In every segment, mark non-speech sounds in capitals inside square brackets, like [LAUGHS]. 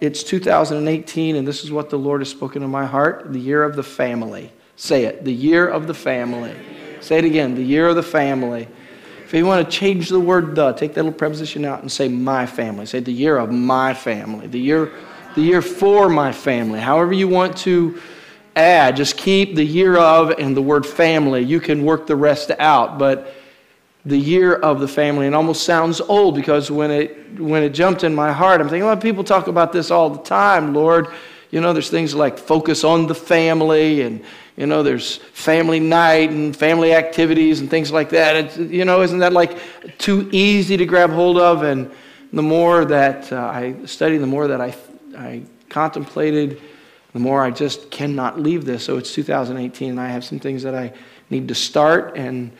it's 2018, and this is what the Lord has spoken in my heart the year of the family. Say it, the year of the family. Say it again, the year of the family. If you want to change the word the, take that little preposition out and say my family. Say the year of my family. The year, the year for my family. However you want to add, just keep the year of and the word family. You can work the rest out, but the year of the family. And almost sounds old because when it when it jumped in my heart, I'm thinking, well, people talk about this all the time, Lord. You know, there's things like focus on the family, and you know, there's family night and family activities and things like that. It's, you know, isn't that like too easy to grab hold of? And the more that uh, I studied, the more that I I contemplated, the more I just cannot leave this. So it's 2018, and I have some things that I need to start and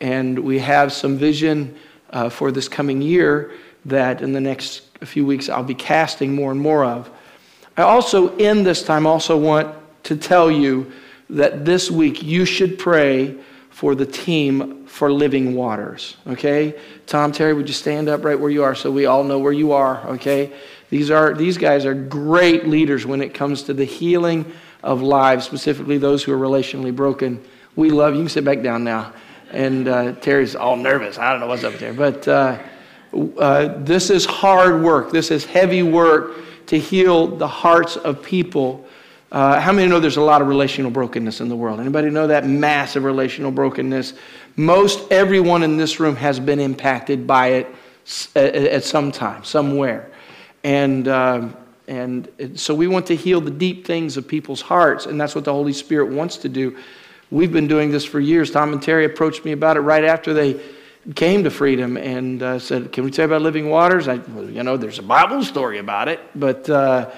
and we have some vision uh, for this coming year that in the next few weeks I'll be casting more and more of. I also, in this time, also want to tell you that this week you should pray for the team for Living Waters. Okay? Tom, Terry, would you stand up right where you are so we all know where you are? Okay? These, are, these guys are great leaders when it comes to the healing of lives, specifically those who are relationally broken. We love you. You can sit back down now and uh, Terry's all nervous. I don't know what's up there. But uh, uh, this is hard work. This is heavy work to heal the hearts of people. Uh, how many know there's a lot of relational brokenness in the world? Anybody know that massive relational brokenness? Most everyone in this room has been impacted by it at, some time, somewhere. And, um, and so we want to heal the deep things of people's hearts, and that's what the Holy Spirit wants to do. We've been doing this for years. Tom and Terry approached me about it right after they came to Freedom and uh, said, Can we tell you about living waters? I, well, you know, there's a Bible story about it, but uh,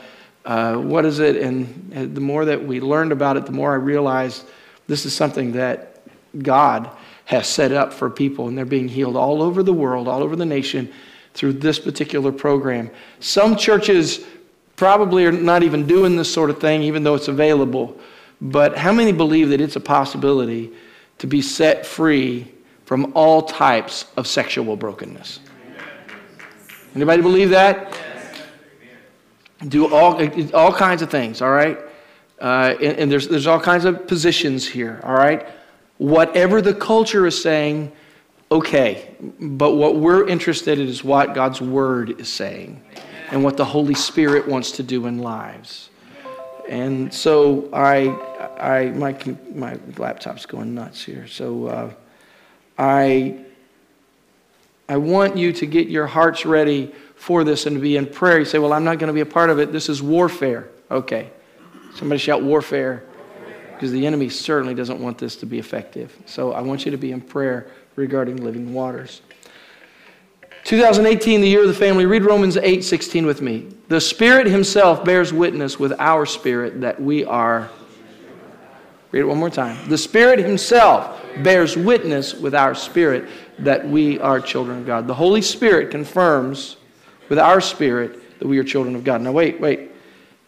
uh, what is it? And the more that we learned about it, the more I realized this is something that God has set up for people, and they're being healed all over the world, all over the nation through this particular program. Some churches probably are not even doing this sort of thing, even though it's available. But how many believe that it's a possibility to be set free from all types of sexual brokenness? Anybody believe that? Do all, all kinds of things, all right? Uh, and, and there's, there's all kinds of positions here, all right? Whatever the culture is saying, okay. But what we're interested in is what God's Word is saying and what the Holy Spirit wants to do in lives. And so I, I, my, my laptop's going nuts here. So uh, I, I want you to get your hearts ready for this and to be in prayer. You say, well, I'm not going to be a part of it. This is warfare. Okay. Somebody shout warfare. Because the enemy certainly doesn't want this to be effective. So I want you to be in prayer regarding living waters. 2018, the year of the family. Read Romans 8 16 with me. The Spirit Himself bears witness with our spirit that we are. Read it one more time. The Spirit Himself bears witness with our spirit that we are children of God. The Holy Spirit confirms with our spirit that we are children of God. Now, wait, wait.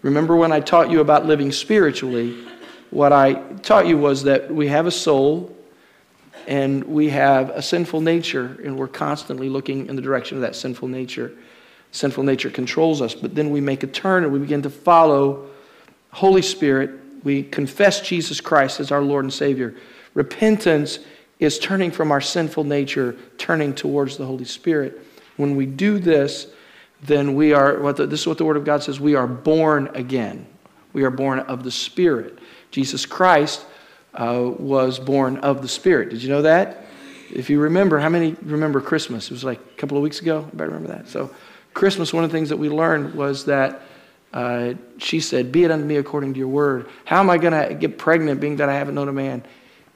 Remember when I taught you about living spiritually? What I taught you was that we have a soul, and we have a sinful nature, and we're constantly looking in the direction of that sinful nature. Sinful nature controls us, but then we make a turn and we begin to follow Holy Spirit. We confess Jesus Christ as our Lord and Savior. Repentance is turning from our sinful nature, turning towards the Holy Spirit. When we do this, then we are, what the, this is what the Word of God says, we are born again. We are born of the Spirit. Jesus Christ uh, was born of the Spirit. Did you know that? If you remember, how many remember Christmas? It was like a couple of weeks ago. I better remember that. So, Christmas, one of the things that we learned was that uh, she said, Be it unto me according to your word. How am I going to get pregnant being that I haven't known a man?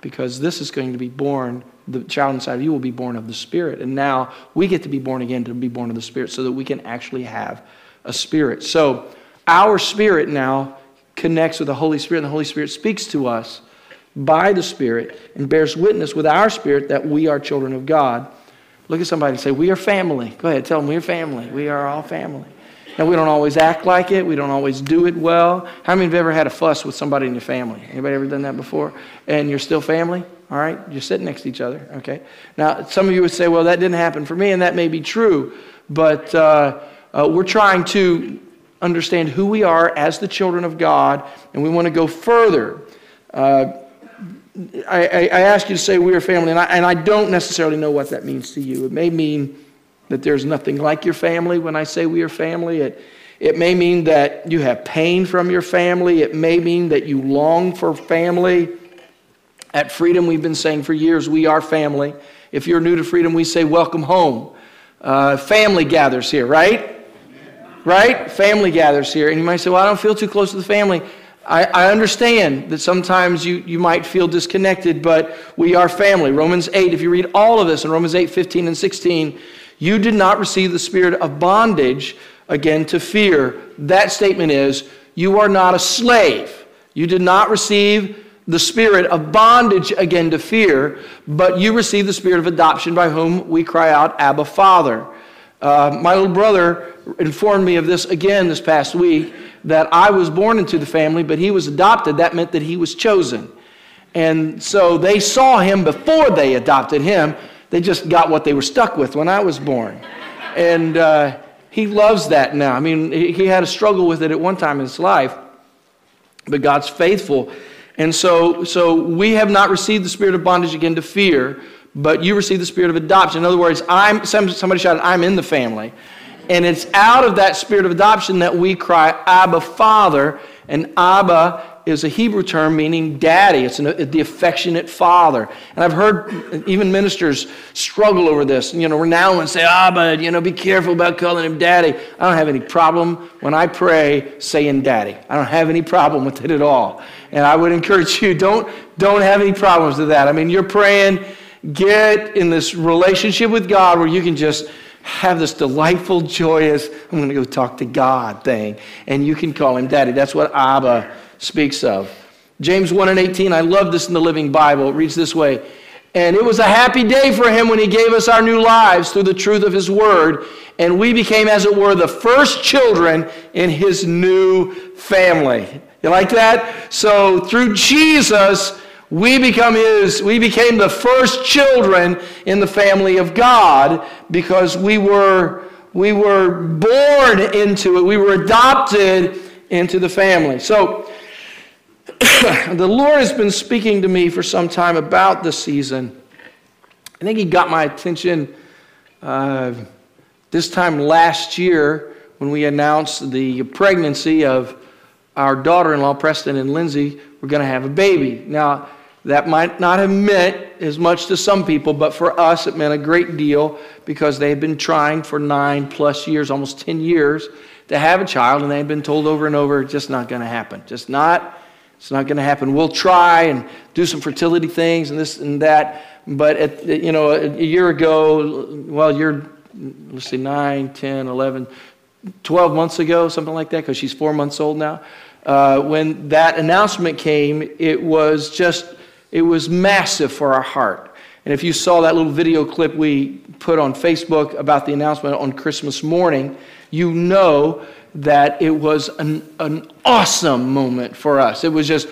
Because this is going to be born, the child inside of you will be born of the Spirit. And now we get to be born again to be born of the Spirit so that we can actually have a spirit. So, our spirit now connects with the Holy Spirit, and the Holy Spirit speaks to us by the Spirit and bears witness with our spirit that we are children of God. Look at somebody and say, We are family. Go ahead, tell them we're family. We are all family. Now, we don't always act like it. We don't always do it well. How many of you ever had a fuss with somebody in your family? Anybody ever done that before? And you're still family? All right? You're sitting next to each other. Okay? Now, some of you would say, well, that didn't happen for me, and that may be true. But uh, uh, we're trying to understand who we are as the children of God, and we want to go further. Uh, I, I, ask you to say we are family, and I, and I don't necessarily know what that means to you. It may mean that there's nothing like your family when I say we are family. It, it may mean that you have pain from your family. It may mean that you long for family. At Freedom, we've been saying for years, we are family. If you're new to Freedom, we say, welcome home. Uh, family gathers here, right? Right? Family gathers here. And you might say, well, I don't feel too close to the family. I, I understand that sometimes you, you might feel disconnected, but we are family. Romans 8, if you read all of this in Romans 8, 15, and 16, you did not receive the spirit of bondage again to fear. That statement is, you are not a slave. You did not receive the spirit of bondage again to fear, but you receive the spirit of adoption by whom we cry out, Abba, Father. Uh, my little brother informed me of this again this past week that I was born into the family, but he was adopted. That meant that he was chosen. And so they saw him before they adopted him. They just got what they were stuck with when I was born. And uh, he loves that now. I mean, he had a struggle with it at one time in his life, but God's faithful. And so, so we have not received the spirit of bondage again to fear, but you receive the spirit of adoption. In other words, I'm, somebody shouted, I'm in the family. And it's out of that spirit of adoption that we cry, Abba, Father. And Abba is a Hebrew term meaning daddy. It's an, the affectionate father. And I've heard even ministers struggle over this. You know, now and say, ah, Abba, you know, be careful about calling him daddy. I don't have any problem when I pray saying daddy. I don't have any problem with it at all. And I would encourage you, don't, don't have any problems with that. I mean, you're praying, get in this relationship with God where you can just have this delightful, joyous, I'm going to go talk to God thing. And you can call him daddy. That's what Abba speaks of. James 1 and 18, I love this in the Living Bible. It reads this way And it was a happy day for him when he gave us our new lives through the truth of his word. And we became, as it were, the first children in his new family. You like that? So through Jesus, we become his we became the first children in the family of god because we were we were born into it we were adopted into the family so [COUGHS] the Lord has been speaking to me for some time about this season. I think He got my attention uh, this time last year when we announced the pregnancy of our daughter in law, Preston and Lindsay, were going to have a baby. Now, that might not have meant as much to some people, but for us, it meant a great deal because they had been trying for nine plus years, almost 10 years, to have a child, and they had been told over and over, just not going to happen. Just not it's not going to happen. We'll try and do some fertility things and this and that. But, at, you know, a, year ago, well, you're, let's see, 9, 10, 11, 12 months ago, something like that, because she's four months old now. Uh, when that announcement came, it was just, it was massive for our heart. And if you saw that little video clip we put on Facebook about the announcement on Christmas morning, you know that it was an, an awesome moment for us. It was just,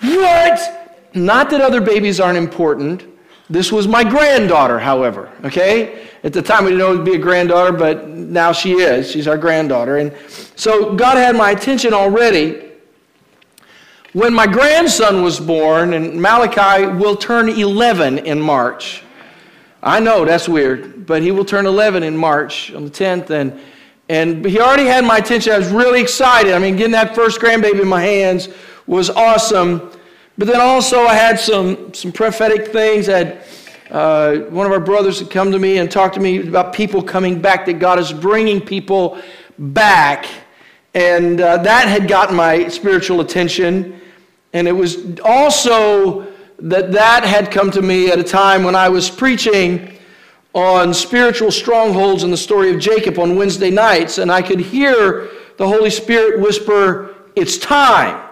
what? Not that other babies aren't important. This was my granddaughter, however, okay? At the time, we didn't know it would be a granddaughter, but now she is. She's our granddaughter. And so God had my attention already. When my grandson was born, and Malachi will turn 11 in March. I know that's weird, but he will turn 11 in March on the 10th. And and he already had my attention. I was really excited. I mean, getting that first grandbaby in my hands was awesome. But then also, I had some, some prophetic things. I had uh, one of our brothers had come to me and talked to me about people coming back, that God is bringing people back. And uh, that had gotten my spiritual attention. And it was also that that had come to me at a time when I was preaching on spiritual strongholds in the story of Jacob on Wednesday nights, and I could hear the Holy Spirit whisper, It's time.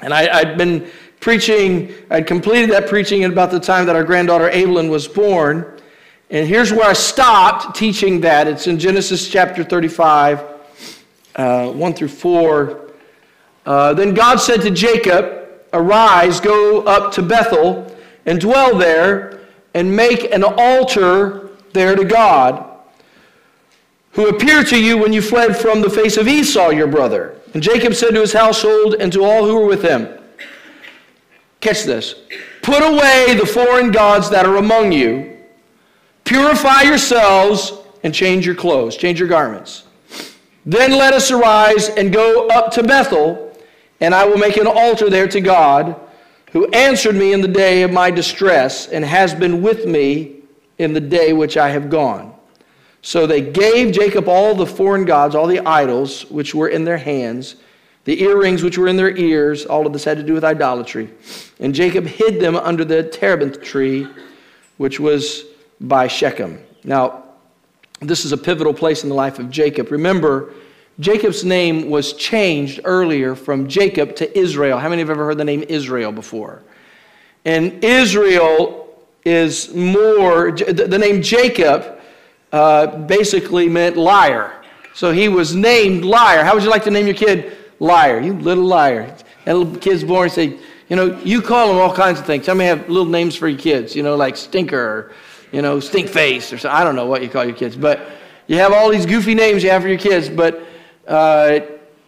And I, had been preaching, I'd completed that preaching at about the time that our granddaughter Evelyn was born. And here's where I stopped teaching that. It's in Genesis chapter 35, uh, 1 through 4. Uh, then God said to Jacob, Arise, go up to Bethel, and dwell there and make an altar there to God. who appeared to you when you fled from the face of Esau, your brother. And Jacob said to his household and to all who were with him, Catch this. Put away the foreign gods that are among you. Purify yourselves and change your clothes, change your garments. Then let us arise and go up to Bethel, and I will make an altar there to God, who answered me in the day of my distress and has been with me in the day which I have gone. So they gave Jacob all the foreign gods, all the idols which were in their hands, the earrings which were in their ears. All of this had to do with idolatry. And Jacob hid them under the terebinth tree, which was by Shechem. Now, this is a pivotal place in the life of Jacob. Remember, Jacob's name was changed earlier from Jacob to Israel. How many have ever heard the name Israel before? And Israel is more, the name Jacob uh, basically meant liar. So he was named liar. How would you like to name your kid liar? You little liar. And little kid's born and say, you know, you call them all kinds of things. Some have little names for your kids, you know, like stinker or, you know, stink face or something. I don't know what you call your kids. But you have all these goofy names you have for your kids. But uh,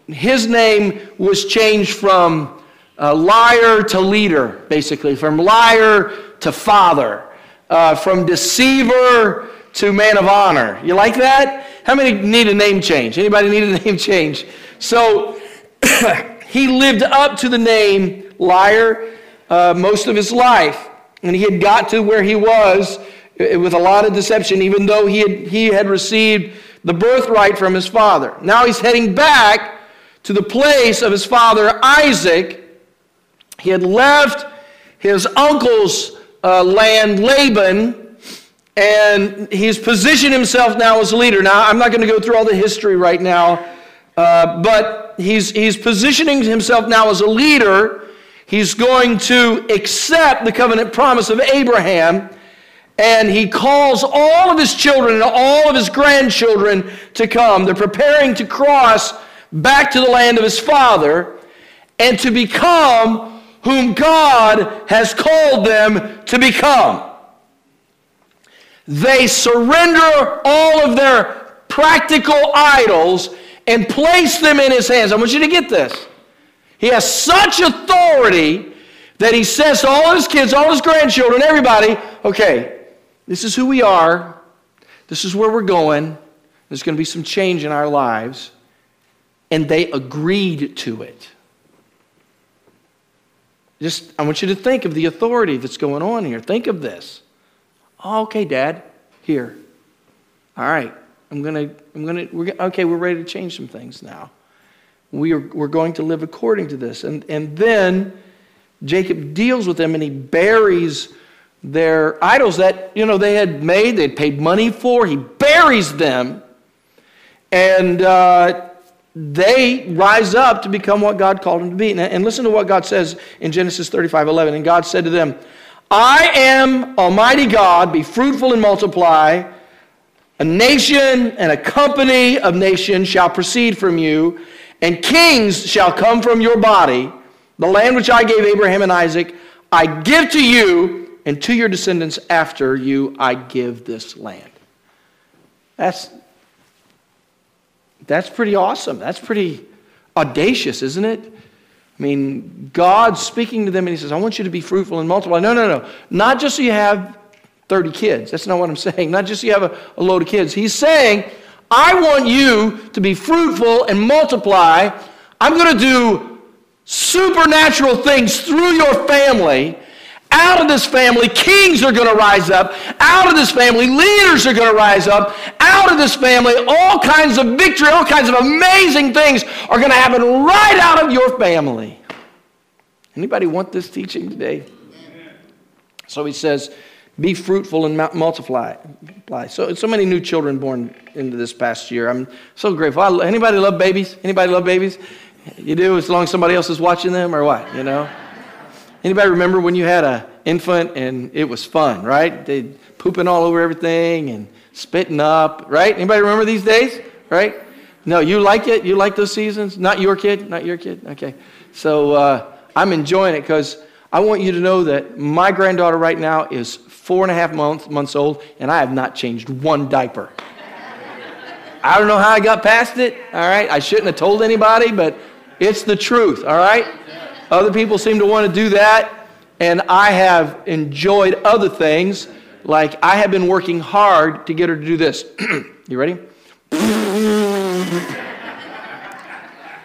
his name was changed from uh, liar to leader, basically, from liar to father, uh, from deceiver to man of honor. You like that? How many need a name change? Anybody need a [LAUGHS] name change? So [COUGHS] he lived up to the name liar uh, most of his life. And he had got to where he was with a lot of deception, even though he had, he had received the birthright from his father. Now he's heading back to the place of his father Isaac. He had left his uncle's uh, land, Laban, and he's positioned himself now as a leader. Now, I'm not going to go through all the history right now, uh, but he's, he's positioning himself now as a leader. He's going to accept the covenant promise of Abraham and he calls all of his children and all of his grandchildren to come. They're preparing to cross back to the land of his father and to become whom God has called them to become. They surrender all of their practical idols and place them in his hands. I want you to get this. He has such authority that he says to all his kids, all his grandchildren, everybody, okay, this is who we are. This is where we're going. There's going to be some change in our lives. And they agreed to it. Just, I want you to think of the authority that's going on here. Think of this. Oh, okay, Dad, here. All right, I'm gonna, I'm gonna, we're, okay, we're ready to change some things now. We are, we're going to live according to this. And, and then Jacob deals with them and he buries their idols that you know they had made they'd paid money for. He buries them. And uh, they rise up to become what god called them to be. And listen to what god says in genesis 35 11 and god said to them i am almighty god. Be fruitful and multiply. A nation and a company of nations shall proceed from you and kings shall come from your body. The land which i gave abraham and isaac i give to you and to your descendants after you I give this land. That's, that's pretty awesome. That's pretty audacious, isn't it? I mean, God's speaking to them and He says, I want you to be fruitful and multiply. No, no, no. Not just so you have 30 kids. That's not what I'm [LAUGHS] saying. Not just so you have a, a load of kids. He's saying, I want you to be fruitful and multiply. I'm going to do supernatural things through your family out of this family, kings are going to rise up. Out of this family, leaders are going to rise up. Out of this family, all kinds of victory, all kinds of amazing things are going to happen right out of your family. Anybody want this teaching today? So he says, be fruitful and multiply. So, so many new children born into this past year. I'm so grateful. Anybody love babies? Anybody love babies? You do as long as somebody else is watching them or what, you know? Anybody remember when you had an infant and it was fun, right? They pooping all over everything and spitting up, right? Anybody remember these days, right? No, you like it? You like those seasons? Not your kid? Not your kid? Okay. So uh, I'm enjoying it because I want you to know that my granddaughter right now is four and a half month, months old and I have not changed one diaper. I don't know how I got past it, all right? I shouldn't have told anybody, but it's the truth, all right? Other people seem to want to do that, and I have enjoyed other things, like I have been working hard to get her to do this. [CLEARS THROAT] you ready? [LAUGHS]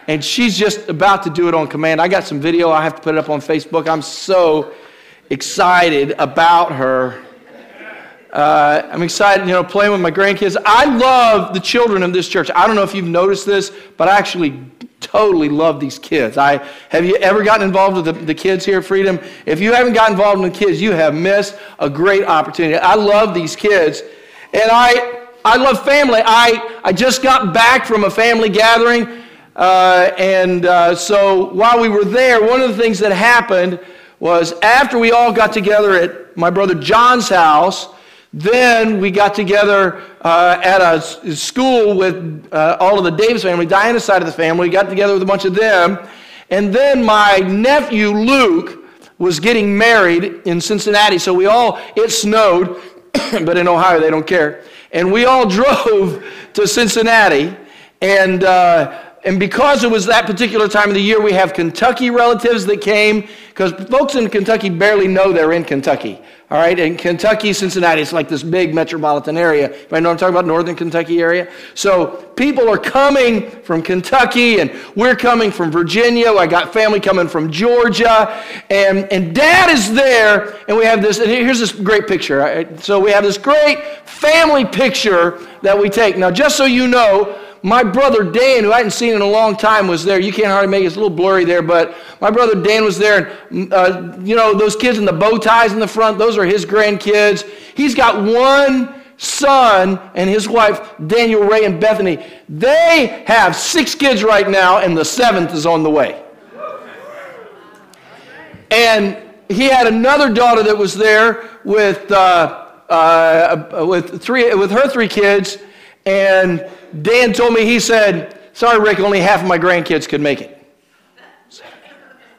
and she's just about to do it on command. I got some video, I have to put it up on Facebook. I'm so excited about her. Uh, I'm excited, you know, playing with my grandkids. I love the children of this church. I don't know if you've noticed this, but I actually totally love these kids. I have you ever gotten involved with the, the kids here Freedom? If you haven't gotten involved with the kids, you have missed a great opportunity. I love these kids, and I I love family. I I just got back from a family gathering, uh, and uh, so while we were there, one of the things that happened was after we all got together at my brother John's house. Then we got together uh, at a school with uh, all of the Davis family, Diana's side of the family. Got together with a bunch of them. And then my nephew Luke was getting married in Cincinnati. So we all, it snowed, [COUGHS] but in Ohio they don't care. And we all [LAUGHS] drove to Cincinnati. And, uh, and because it was that particular time of the year, we have Kentucky relatives that came, because folks in Kentucky barely know they're in Kentucky. All right, in Kentucky, Cincinnati, it's like this big metropolitan area. I know I'm talking about northern Kentucky area. So people are coming from Kentucky, and we're coming from Virginia. I got family coming from Georgia, and, and dad is there, and we have this, and here's this great picture. Right? So we have this great family picture that we take. Now, just so you know, my brother Dan, who I hadn't seen in a long time, was there. You can't hardly make it, it's a little blurry there, but my brother Dan was there. And, uh, you know, those kids in the bow ties in the front, those are his grandkids. He's got one son and his wife, Daniel Ray and Bethany. They have six kids right now, and the seventh is on the way. And he had another daughter that was there with, uh, uh, with, three, with her three kids, and Dan told me, he said, Sorry, Rick, only half of my grandkids could make it.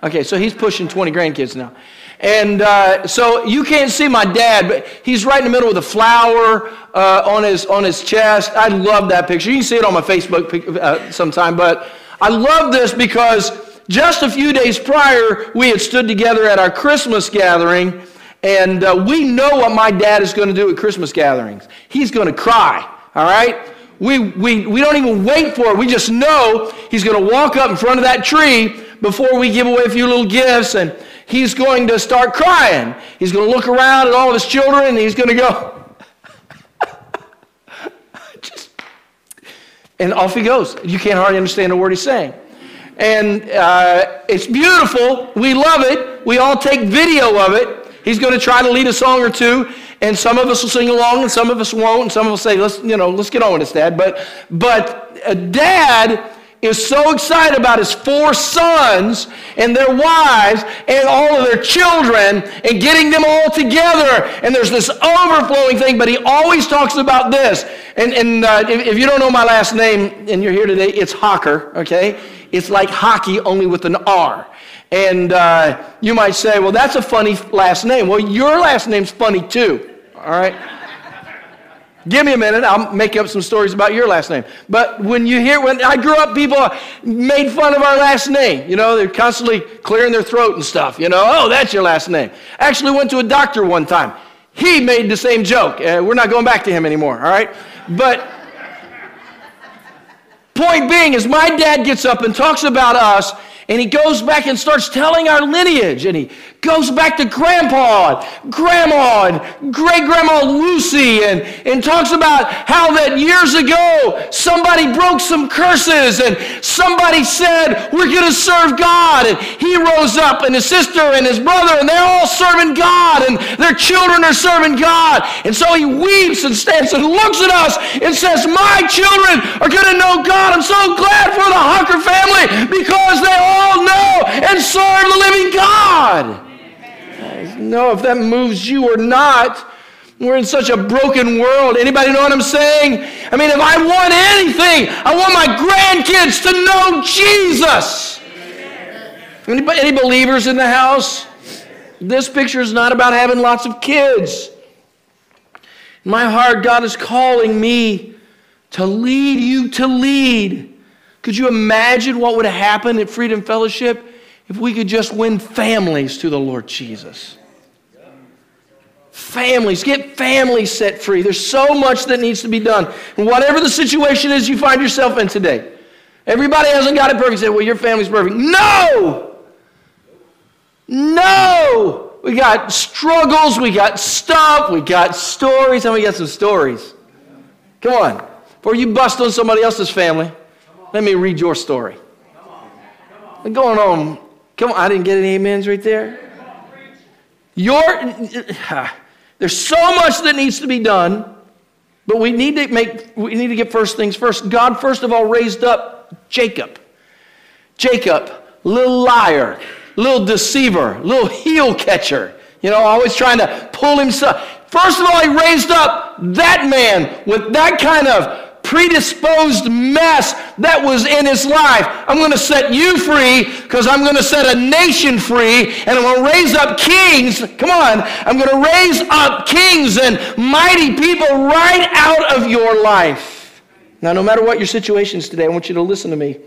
Okay, so he's pushing 20 grandkids now. And uh, so you can't see my dad, but he's right in the middle with a flower uh, on, his, on his chest. I love that picture. You can see it on my Facebook uh, sometime, but I love this because just a few days prior, we had stood together at our Christmas gathering, and uh, we know what my dad is going to do at Christmas gatherings. He's going to cry, all right? We, we, we don't even wait for it. We just know he's going to walk up in front of that tree before we give away a few little gifts and he's going to start crying. He's going to look around at all of his children and he's going to go. [LAUGHS] just, and off he goes. You can't hardly understand a word he's saying. And uh, it's beautiful. We love it. We all take video of it. He's going to try to lead a song or two, and some of us will sing along, and some of us won't, and some of us say, "Let's, you know, let's get on with this, Dad." But, but a dad is so excited about his four sons and their wives and all of their children and getting them all together. And there's this overflowing thing, but he always talks about this. And, and uh, if, if you don't know my last name and you're here today, it's Hawker, okay? It's like hockey, only with an R. And uh, you might say, well, that's a funny last name. Well, your last name's funny too, all right? Give me a minute, I'll make up some stories about your last name. But when you hear, when I grew up, people made fun of our last name. You know, they're constantly clearing their throat and stuff. You know, oh, that's your last name. Actually went to a doctor one time. He made the same joke. Uh, we're not going back to him anymore, all right? But point being is my dad gets up and talks about us and he goes back and starts telling our lineage. And he goes back to grandpa, and grandma, and great grandma Lucy, and, and talks about how that years ago somebody broke some curses and somebody said, We're going to serve God. And he rose up, and his sister and his brother, and they're all serving God, and their children are serving God. And so he weeps and stands and looks at us and says, My children are going to know God. I'm so glad for the Hawker family because they all all know and serve the living God. Know if that moves you or not. We're in such a broken world. Anybody know what I'm saying? I mean, if I want anything, I want my grandkids to know Jesus. Anybody, any believers in the house? This picture is not about having lots of kids. In my heart, God is calling me To lead you to lead. Could you imagine what would happen at Freedom Fellowship if we could just win families to the Lord Jesus? Families, get families set free. There's so much that needs to be done. And whatever the situation is you find yourself in today, everybody hasn't got it perfect. Say, well, your family's perfect. No! No! We got struggles, we got stuff, we got stories. How many got some stories? Come on. Before you bust on somebody else's family, let me read your story. What's going on? Come on, I didn't get any amens right there. Your, there's so much that needs to be done, but we need to make, we need to get first things first. God, first of all, raised up Jacob. Jacob, little liar, little deceiver, little heel catcher, you know, always trying to pull himself. First of all, he raised up that man with that kind of predisposed mess that was in his life. I'm going to set you free because I'm going to set a nation free and I'm going to raise up kings. Come on. I'm going to raise up kings and mighty people right out of your life. Now, no matter what your situation is today, I want you to listen to me.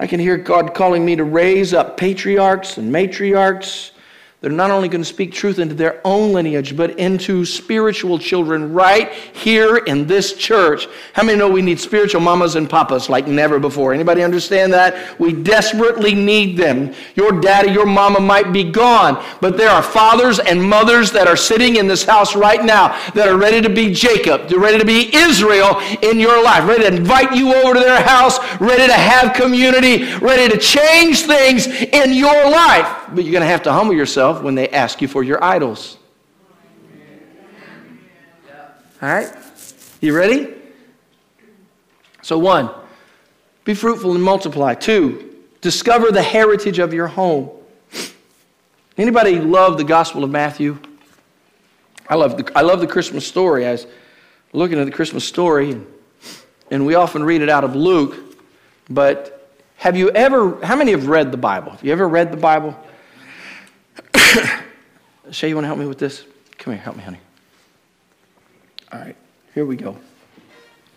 I can hear God calling me to raise up patriarchs and matriarchs they're not only going to speak truth into their own lineage, but into spiritual children right here in this church. How many know we need spiritual mamas and papas like never before? Anybody understand that? We desperately need them. Your daddy, your mama might be gone, but there are fathers and mothers that are sitting in this house right now that are ready to be Jacob. They're ready to be Israel in your life, ready to invite you over to their house, ready to have community, ready to change things in your life. But you're going to have to humble yourself yourself when they ask you for your idols. All right? You ready? So, one, be fruitful and multiply. Two, discover the heritage of your home. Anybody love the Gospel of Matthew? I love the, I love the Christmas story. I was looking at the Christmas story, and, and we often read it out of Luke. But have you ever, how many have read the Bible? Have you ever read the Bible? [COUGHS] Shay, you want to help me with this? Come here, help me, honey. All right, here we go.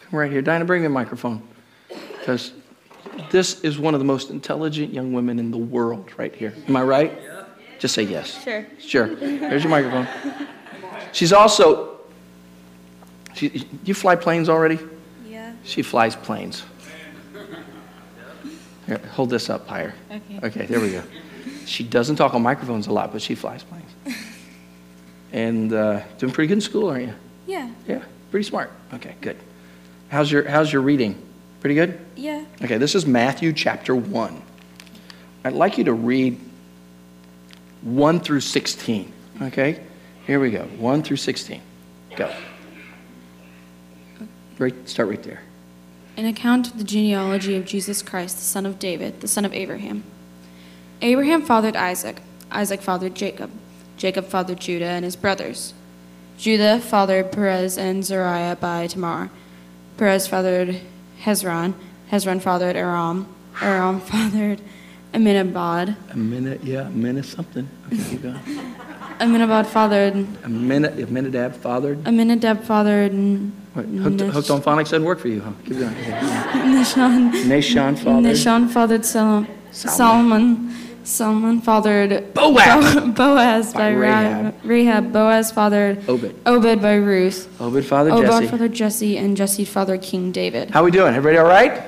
Come right here. Dinah, bring me a microphone. Because this is one of the most intelligent young women in the world right here. Am I right? Yeah. Just say yes. Sure. Sure. There's your microphone. She's also, she, you fly planes already? Yeah. She flies planes. Here, hold this up higher. Okay. Okay, there we go. She doesn't talk on microphones a lot, but she flies planes. [LAUGHS] and uh, doing pretty good in school, aren't you? Yeah. Yeah, pretty smart. Okay, good. How's your How's your reading? Pretty good. Yeah. Okay, this is Matthew chapter one. I'd like you to read one through sixteen. Okay, here we go. One through sixteen. Go. Right, start right there. An account of the genealogy of Jesus Christ, the son of David, the son of Abraham. Abraham fathered Isaac. Isaac fathered Jacob. Jacob fathered Judah and his brothers. Judah fathered Perez and Zariah by Tamar. Perez fathered Hezron. Hezron fathered Aram. Aram [LAUGHS] fathered Aminabad. A minute, yeah, a minute something. Okay. [LAUGHS] Aminabad fathered. A Aminadab fathered. Aminadab fathered. Wait, hooked, hooked on phonics doesn't work for you, huh? Keep going. [LAUGHS] Okay. Nishon. Fathered. Nishon fathered Solomon. Solomon. Solomon fathered Boaz. Bo- [LAUGHS] Boaz By by Rahab. Rahab. Boaz fathered Obed. Obed by Ruth. Obed fathered Obed Jesse. fathered Jesse, and Jesse fathered King David. How we doing? Everybody all right?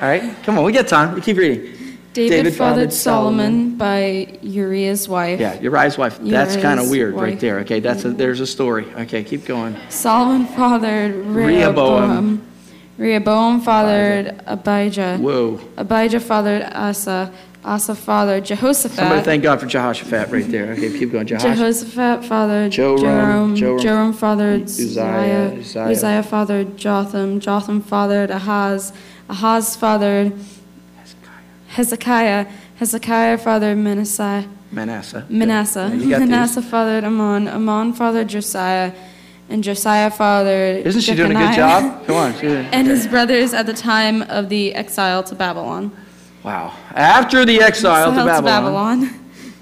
All right. Come on, we got time. We keep reading. David, David fathered fathered Solomon. Solomon by Uriah's wife. Yeah, Uriah's wife. That's kind of weird right there. Okay, that's a, there's a story. Okay, keep going. Solomon fathered Rehoboam. Rehoboam. Rehoboam fathered Abijah. Whoa. Abijah fathered Asa. Asa fathered Jehoshaphat. Somebody thank God for Jehoshaphat right there. Okay, keep going. Jehoshaphat. Jehoshaphat fathered Joram, Joram. Joram. Joram, fathered Uzziah, Uzziah. Uzziah. Fathered Jotham. Jotham fathered Ahaz. Ahaz fathered Hezekiah. Hezekiah fathered Manasseh. Manasseh. Manasseh. Yeah, got these. Manasseh fathered Ammon. Ammon fathered Josiah. And Josiah fathered Isn't she doing a good Jeconiah job? Come on. [LAUGHS] And his brothers at the time of the exile to Babylon. Wow. After the exile to Exile Babylon,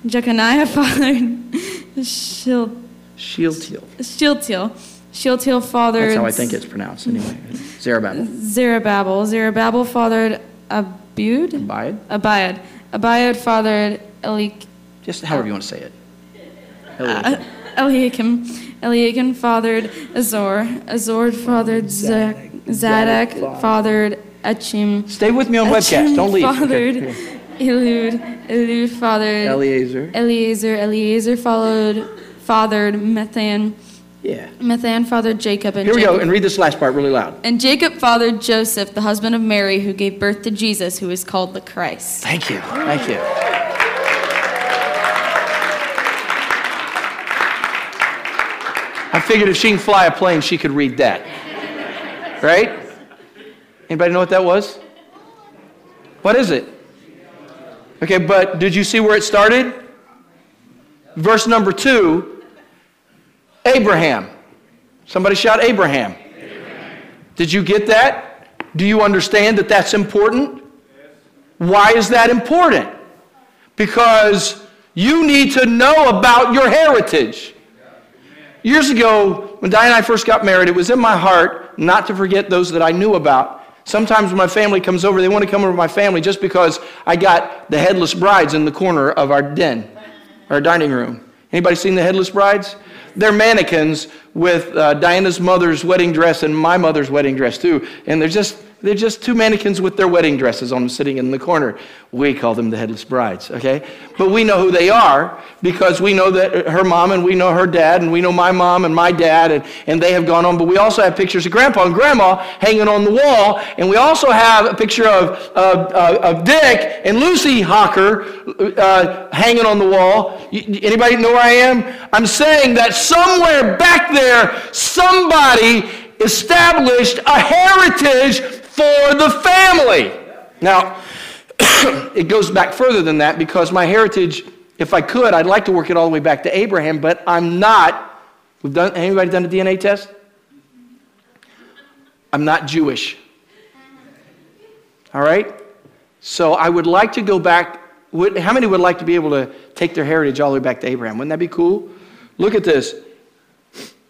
Jeconiah [LAUGHS] fathered Shil- Shealtiel. Shealtiel. Shealtiel fathered. That's how I think it's pronounced anyway. Zerubbabel. Zerubbabel. Zerubbabel fathered Abud. Abiad. Abiad. Abiad fathered Eli- Just however you want to say it. uh, Eliakim. Eliakim fathered Azor. Azor fathered Zadok. Zadok fathered Achim. Stay with me on webcast. Don't leave. fathered Okay. Elud. Elud fathered Eliezer. Eliezer. Eliezer followed fathered Methan. Yeah. Methan fathered Jacob. And Here we Jacob, go, and read this last part really loud. And Jacob fathered Joseph, the husband of Mary, who gave birth to Jesus, who is called the Christ. Thank you. Thank you. I figured if she can fly a plane, she could read that. Right? Anybody know what that was? What is it? Okay, but did you see where it started? Verse number two Abraham. Somebody shout Abraham. Did you get that? Do you understand that that's important? Why is that important? Because you need to know about your heritage. Years ago, when Diane and I first got married, it was in my heart not to forget those that I knew about. Sometimes when my family comes over, they want to come over to my family just because I got the headless brides in the corner of our den, our dining room. Anybody seen the headless brides? They're mannequins with uh, Diana's mother's wedding dress and my mother's wedding dress too, and they're just they're just two mannequins with their wedding dresses on sitting in the corner. We call them the headless brides, okay? But we know who they are because we know that her mom and we know her dad and we know my mom and my dad and, and they have gone on. But we also have pictures of grandpa and grandma hanging on the wall. And we also have a picture of, of, of Dick and Lucy Hawker uh, hanging on the wall. Anybody know where I am? I'm saying that somewhere back there, somebody established a heritage for the family. Now, [COUGHS] it goes back further than that because my heritage, if I could, I'd like to work it all the way back to Abraham, but I'm not. We've done anybody done a DNA test? I'm not Jewish. All right? So I would like to go back. Would, how many would like to be able to take their heritage all the way back to Abraham? Wouldn't that be cool? Look at this.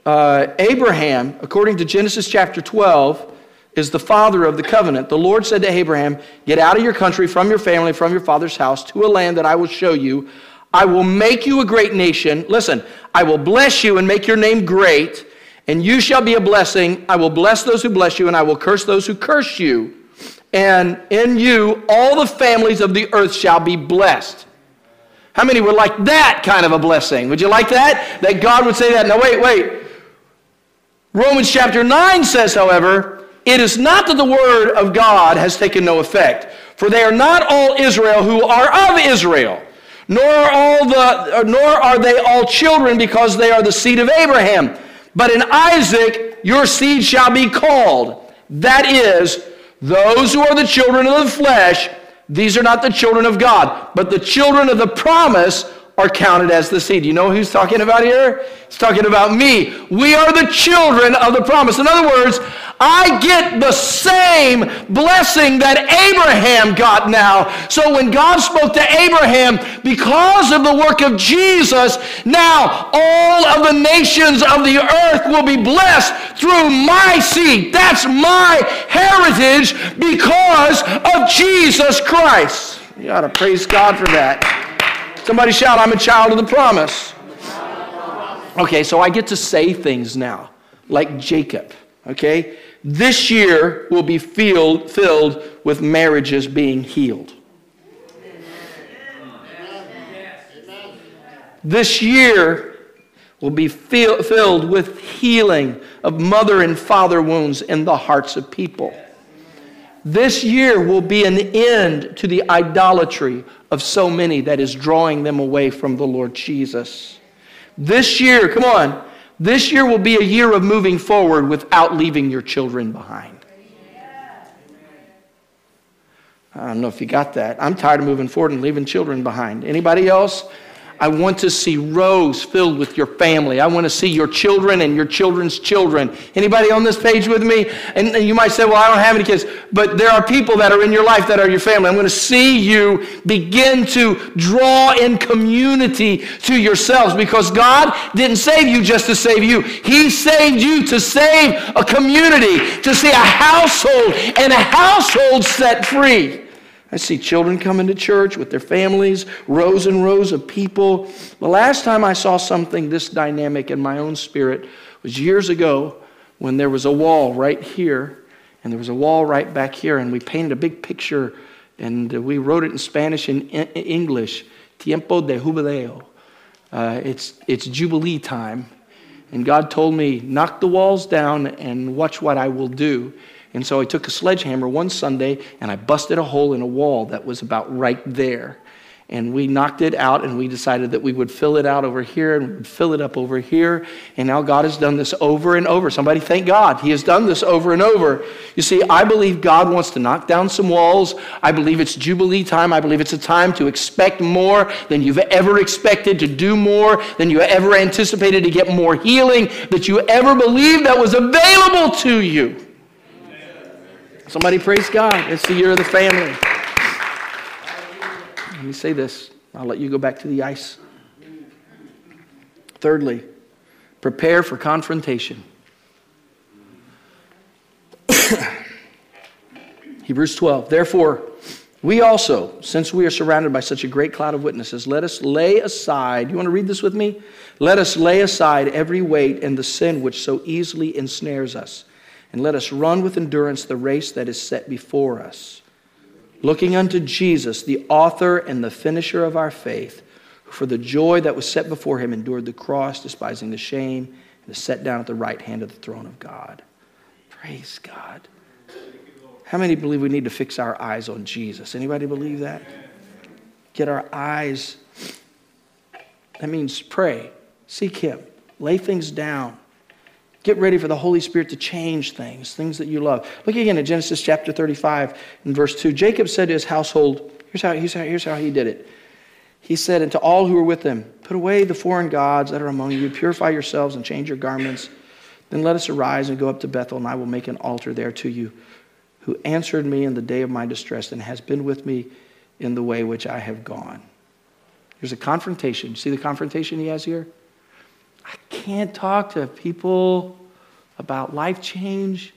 Uh, Abraham, according to Genesis chapter 12, is the father of the covenant. The Lord said to Abraham, Get out of your country, from your family, from your father's house, to a land that I will show you. I will make you a great nation. Listen, I will bless you and make your name great, and you shall be a blessing. I will bless those who bless you, and I will curse those who curse you. And in you, all the families of the earth shall be blessed. How many would like that kind of a blessing? Would you like that? That God would say that? Now, wait, wait. Romans chapter 9 says, however, it is not that the word of God has taken no effect, for they are not all Israel who are of Israel, nor are all the nor are they all children because they are the seed of Abraham. But in Isaac your seed shall be called. That is, those who are the children of the flesh, these are not the children of God, but the children of the promise are counted as the seed. You know who's talking about here? He's talking about me. We are the children of the promise. In other words, I get the same blessing that Abraham got now. So when God spoke to Abraham, because of the work of Jesus, now all of the nations of the earth will be blessed through my seed. That's my heritage because of Jesus Christ. You ought to praise God for that. Somebody shout, I'm a child of the promise. Okay, so I get to say things now, like Jacob, okay? This year will be filled, filled with marriages being healed. This year will be fill, filled with healing of mother and father wounds in the hearts of people. This year will be an end to the idolatry of so many that is drawing them away from the Lord Jesus. This year, come on, this year will be a year of moving forward without leaving your children behind. I don't know if you got that. I'm tired of moving forward and leaving children behind. Anybody else? I want to see rows filled with your family. I want to see your children and your children's children. Anybody on this page with me? And, you might say, well, I don't have any kids. But there are people that are in your life that are your family. I'm going to see you begin to draw in community to yourselves because God didn't save you just to save you. He saved you to save a community, to see a household and a household set free. I see children coming to church with their families, rows and rows of people. The last time I saw something this dynamic in my own spirit was years ago when there was a wall right here and there was a wall right back here, and we painted a big picture and we wrote it in Spanish and English Tiempo de Jubileo. Uh, it's, it's Jubilee time. And God told me, knock the walls down and watch what I will do. And so I took a sledgehammer one Sunday and I busted a hole in a wall that was about right there. And we knocked it out and we decided that we would fill it out over here and fill it up over here. And now God has done this over and over. Somebody thank God. He has done this over and over. You see, I believe God wants to knock down some walls. I believe it's Jubilee time. I believe it's a time to expect more than you've ever expected, to do more than you ever anticipated, to get more healing that you ever believed that was available to you. Somebody praise God. It's the year of the family. Let me say this. I'll let you go back to the ice. Thirdly, prepare for confrontation. [COUGHS] Hebrews 12. Therefore, we also, since we are surrounded by such a great cloud of witnesses, let us lay aside. You want to read this with me? Let us lay aside every weight and the sin which so easily ensnares us and let us run with endurance the race that is set before us. Looking unto Jesus, the author and the finisher of our faith, who for the joy that was set before him endured the cross, despising the shame, and is set down at the right hand of the throne of God. Praise God. How many believe we need to fix our eyes on Jesus? Anybody believe that? Get our eyes. That means pray, seek Him, lay things down. Get ready for the Holy Spirit to change things, things that you love. Look again at Genesis chapter 35 and verse 2. Jacob said to his household, here's how, here's how, here's how he did it. He said, And to all who were with him, Put away the foreign gods that are among you, purify yourselves and change your garments. Then let us arise and go up to Bethel, and I will make an altar there to you, who answered me in the day of my distress and has been with me in the way which I have gone. There's a confrontation. See the confrontation he has here? Can't talk to people about life change.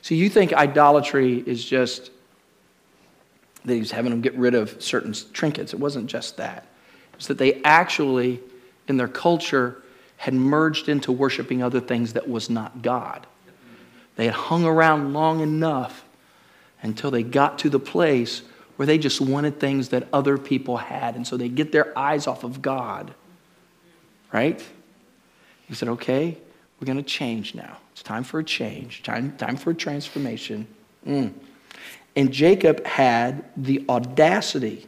See, you think idolatry is just that he's having them get rid of certain trinkets. It wasn't just that. It's that they actually, in their culture, had merged into worshiping other things that was not God. They had hung around long enough until they got to the place where they just wanted things that other people had. And so they get their eyes off of God. Right? He said, okay, we're going to change now. It's time for a change, time, time for a transformation. Mm. And Jacob had the audacity.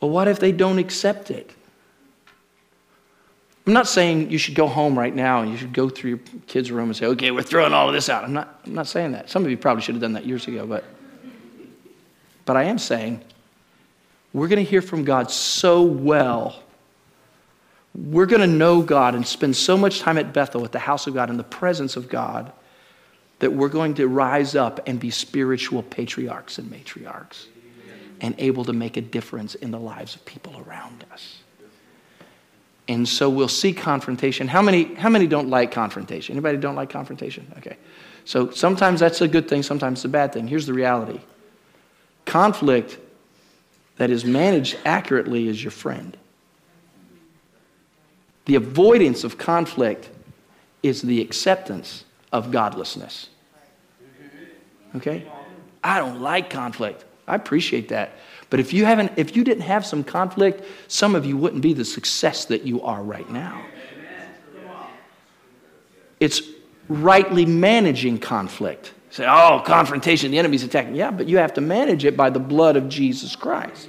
Well, what if they don't accept it? I'm not saying you should go home right now and you should go through your kid's room and say, okay, we're throwing all of this out. I'm not, I'm not saying that. Some of you probably should have done that years ago, but, but I am saying we're going to hear from God so well we're going to know God and spend so much time at Bethel at the house of God in the presence of God that we're going to rise up and be spiritual patriarchs and matriarchs and able to make a difference in the lives of people around us. And so we'll see confrontation. How many, how many don't like confrontation? Anybody don't like confrontation? Okay. So sometimes that's a good thing, sometimes it's a bad thing. Here's the reality conflict that is managed accurately is your friend. The avoidance of conflict is the acceptance of godlessness. Okay? I don't like conflict. I appreciate that. But if you haven't if you didn't have some conflict, some of you wouldn't be the success that you are right now. It's rightly managing conflict. Say, oh, confrontation, the enemy's attacking. Yeah, but you have to manage it by the blood of Jesus Christ.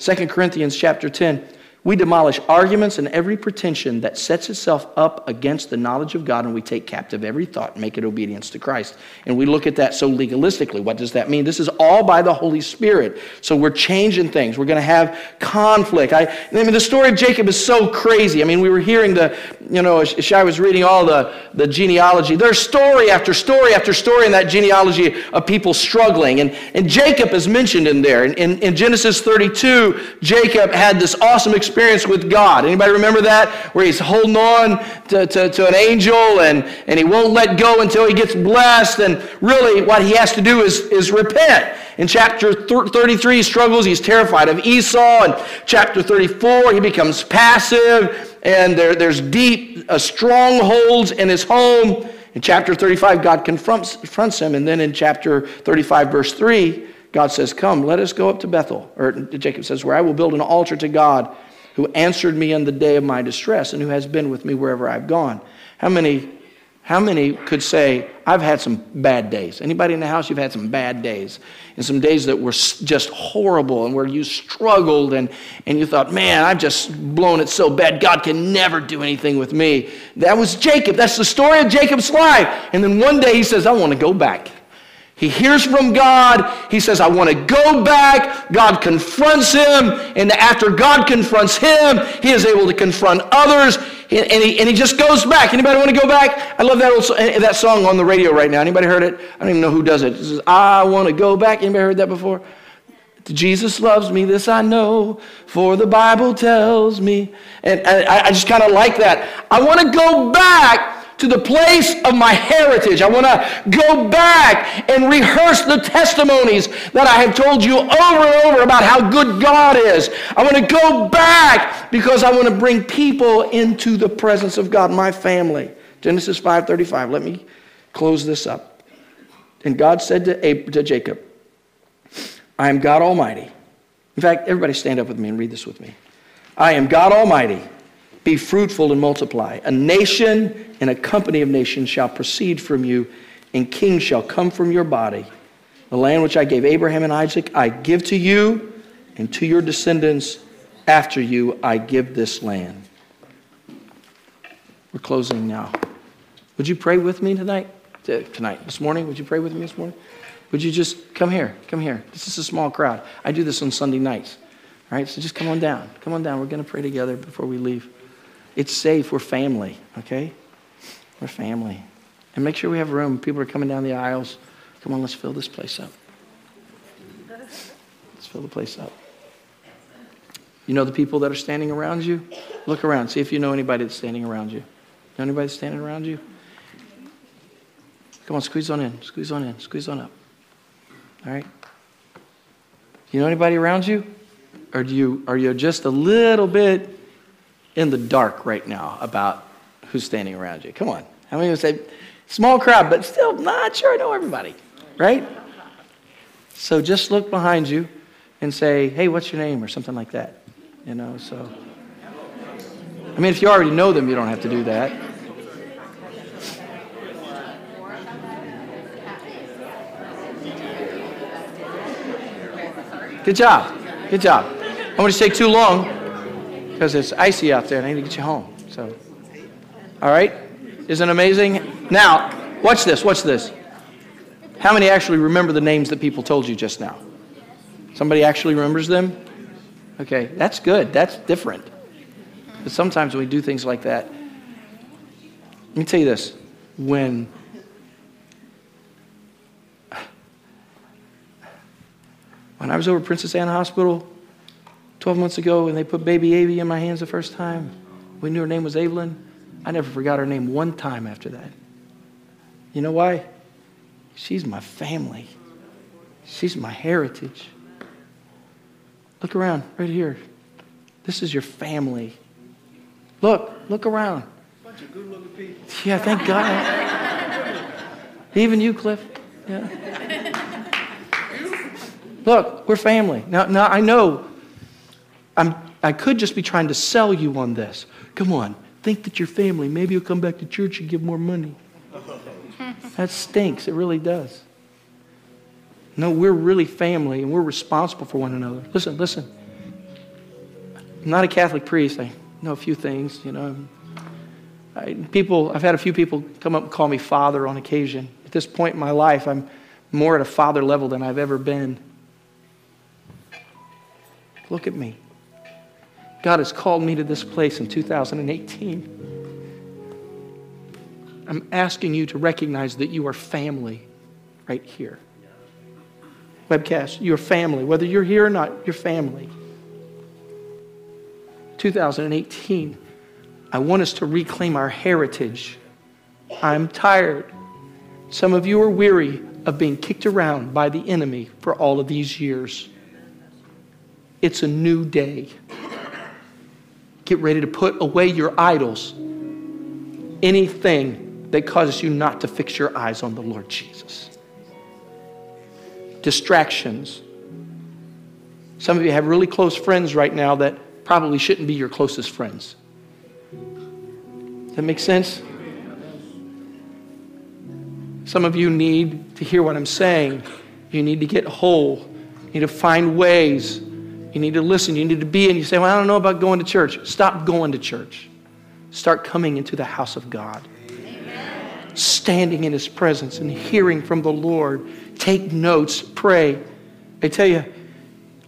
2 Corinthians chapter 10 We demolish arguments and every pretension that sets itself up against the knowledge of God, and we take captive every thought and make it obedience to Christ. And we look at that so legalistically. What does that mean? This is all by the Holy Spirit. So we're changing things. We're going to have conflict. I, I mean, the story of Jacob is so crazy. I mean, we were hearing the, you know, as I was reading all the, the genealogy, there's story after story after story in that genealogy of people struggling. And, and Jacob is mentioned in there. In, in, Genesis 32, Jacob had this awesome experience experience with God. Anybody remember that? Where he's holding on to, to, to, an angel and, and he won't let go until he gets blessed. And really, what he has to do is, is repent. In chapter 33, he struggles. He's terrified of Esau. In chapter 34, he becomes passive. And there, there's deep uh, strongholds in his home. In chapter 35, God confronts, confronts him. And then in chapter 35, verse 3, God says, Come, let us go up to Bethel. Or Jacob says, Where I will build an altar to God who answered me in the day of my distress and who has been with me wherever I've gone. How many, how many could say, I've had some bad days? Anybody in the house, you've had some bad days and some days that were just horrible and where you struggled and, and you thought, man, I've just blown it so bad. God can never do anything with me. That was Jacob. That's the story of Jacob's life. And then one day he says, I want to go back. He hears from God. He says, I want to go back. God confronts him. And after God confronts him, he is able to confront others. And he, and he just goes back. Anybody want to go back? I love that, old, eh, that song on the radio right now. Anybody heard it? I don't even know who does it. It says, I want to go back. Anybody heard that before? Jesus loves me, this I know, for the Bible tells me. And I, I just kind of like that. I want to go back to the place of my heritage. I want to go back and rehearse the testimonies that I have told you over and over about how good God is. I want to go back because I want to bring people into the presence of God, my family. Genesis 5:35. Let me close this up. And God said to, to Jacob, I am God Almighty. In fact, everybody stand up with me and read this with me. I am God Almighty. Be fruitful and multiply. A nation and a company of nations shall proceed from you, and kings shall come from your body. The land which I gave Abraham and Isaac, I give to you, and to your descendants after you, I give this land. We're closing now. Would you pray with me tonight? Uh, tonight, this morning? Would you pray with me this morning? Would you just come here? Come here. This is a small crowd. I do this on Sunday nights. All right, so just come on down. Come on down. We're going to pray together before we leave. It's safe. We're family, okay? We're family. And make sure we have room. People are coming down the aisles. Come on, let's fill this place up. Let's fill the place up. You know the people that are standing around you? Look around. See if you know anybody that's standing around you. Know anybody standing around you? Come on, squeeze on in. Squeeze on in. Squeeze on up. All right? You know anybody around you? Or do you are you just a little bit in the dark right now about who's standing around you. Come on. How many would say, small crowd, but still not sure I know everybody, right? So just look behind you and say, hey, what's your name? Or something like that. You know, so. I mean, if you already know them, you don't have to do that. Good job. Good job. I want to take too long because it's icy out there and I need to get you home. So, all right? Isn't amazing? Now, watch this. Watch this. How many actually remember the names that people told you just now? Somebody actually remembers them? Okay, that's good. That's different. But sometimes we do things like that, let me tell you this. When [SIGHS] when I was over Princess Anne Hospital, 12 months ago when they put baby Avy in my hands the first time. We knew her name was Evelyn. I never forgot her name one time after that. You know why? She's my family. She's my heritage. Look around right here. This is your family. Look, look around. Bunch of good looking people. Yeah, thank God. Even you, Cliff. Yeah. [LAUGHS] Look, we're family. Now, now I know I'm, I could just be trying to sell you on this. Come on, think that you're family. Maybe you'll come back to church and give more money. [LAUGHS] that stinks. It really does. No, we're really family and we're responsible for one another. Listen, listen. I'm not a Catholic priest. I know a few things, you know. I, people, I've had a few people come up and call me father on occasion. At this point in my life, I'm more at a father level than I've ever been. Look at me. God has called me to this place in 2018. I'm asking you to recognize that you are family right here. Webcast, you're family. Whether you're here or not, you're family. 2018, I want us to reclaim our heritage. I'm tired. Some of you are weary of being kicked around by the enemy for all of these years. It's a new day. Get ready to put away your idols. Anything that causes you not to fix your eyes on the Lord Jesus. Distractions. Some of you have really close friends right now that probably shouldn't be your closest friends. Does that make sense? Some of you need to hear what I'm saying. You need to get whole. You need to find ways. You need to listen. You need to be, and you say, Well, I don't know about going to church. Stop going to church. Start coming into the house of God. Amen. Standing in His presence and hearing from the Lord. Take notes. Pray. I tell you,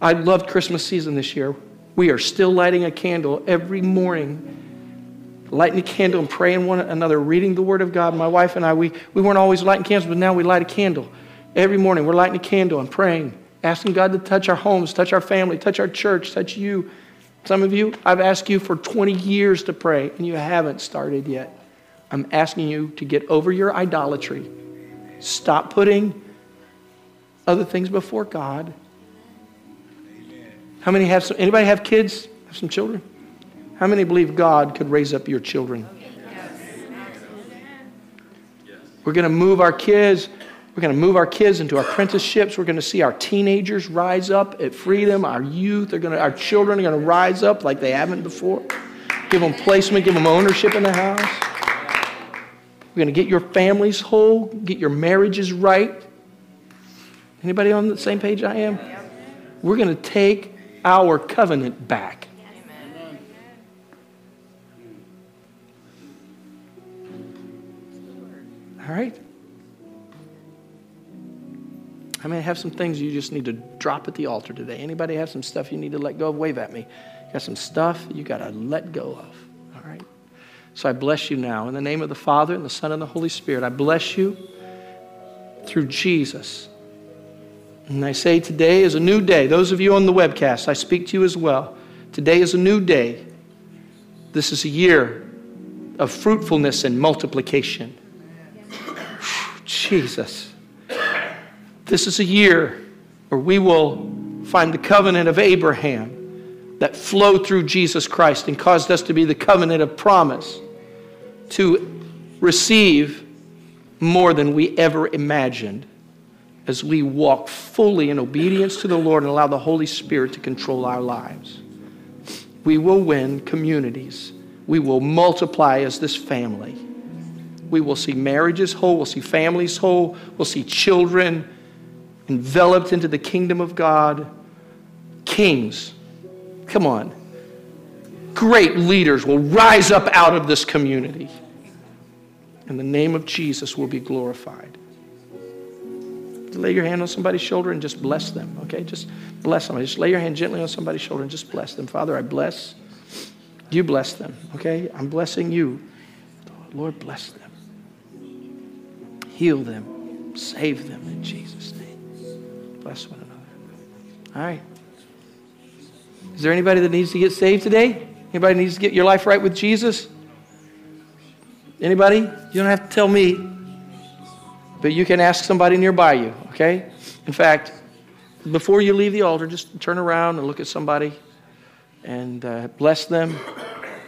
I loved Christmas season this year. We are still lighting a candle every morning, lighting a candle and praying one another, reading the Word of God. My wife and I, we, we weren't always lighting candles, but now we light a candle. Every morning, we're lighting a candle and praying, asking God to touch our homes, touch our family, touch our church, touch you. Some of you, I've asked you for 20 years to pray, and you haven't started yet. I'm asking you to get over your idolatry. Stop putting other things before God how many have some, anybody have kids? Have some children? How many believe God could raise up your children? Yes. We're going to move our kids. We're going to move our kids into apprenticeships. We're going to see our teenagers rise up at freedom. Our youth are going to, our children are going to rise up like they haven't before. Give them placement, give them ownership in the house. We're going to get your families whole, get your marriages right. Anybody on the same page I am? We're going to take our covenant back. All right? I I have some things you just need to drop at the altar today. Anybody have some stuff you need to let go of? Wave at me. You got some stuff you got to let go of. All right? So I bless you now. In the name of the Father, and the Son, and the Holy Spirit, I bless you through Jesus. And I say today is a new day. Those of you on the webcast, I speak to you as well. Today is a new day. This is a year of fruitfulness and multiplication. Jesus. This is a year where we will find the covenant of Abraham that flowed through Jesus Christ and caused us to be the covenant of promise to receive more than we ever imagined as we walk fully in obedience to the Lord and allow the Holy Spirit to control our lives. We will win communities. We will multiply as this family. We will see marriages whole. We'll see families whole. We'll see children enveloped into the kingdom of God. Kings, come on. Great leaders will rise up out of this community. And the name of Jesus will be glorified lay your hand on somebody's shoulder and just bless them, okay? Just bless them. Just lay your hand gently on somebody's shoulder and just bless them. Father, I bless. You bless them, okay? I'm blessing you. Lord, bless them. Heal them. Save them in Jesus' name. Bless one another. All right. Is there anybody that needs to get saved today? Anybody needs to get your life right with Jesus? Anybody? You don't have to tell me. But you can ask somebody nearby you, okay? In fact, before you leave the altar, just turn around and look at somebody and uh, bless them.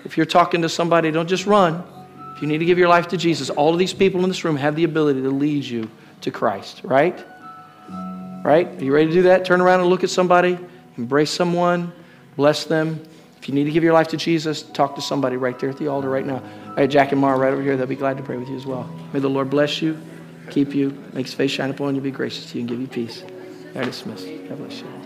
If you're talking to somebody, don't just run. If you need to give your life to Jesus, all of these people in this room have the ability to lead you to Christ, right? Right? Are you ready to do that? Turn around and look at somebody, embrace someone, bless them. If you need to give your life to Jesus, talk to somebody right there at the altar right now. I have Jack and Mara right over here. They'll be glad to pray with you as well. May the Lord bless you keep you, make his face shine upon you, be gracious to you, and give you peace. They're dismissed. God bless you.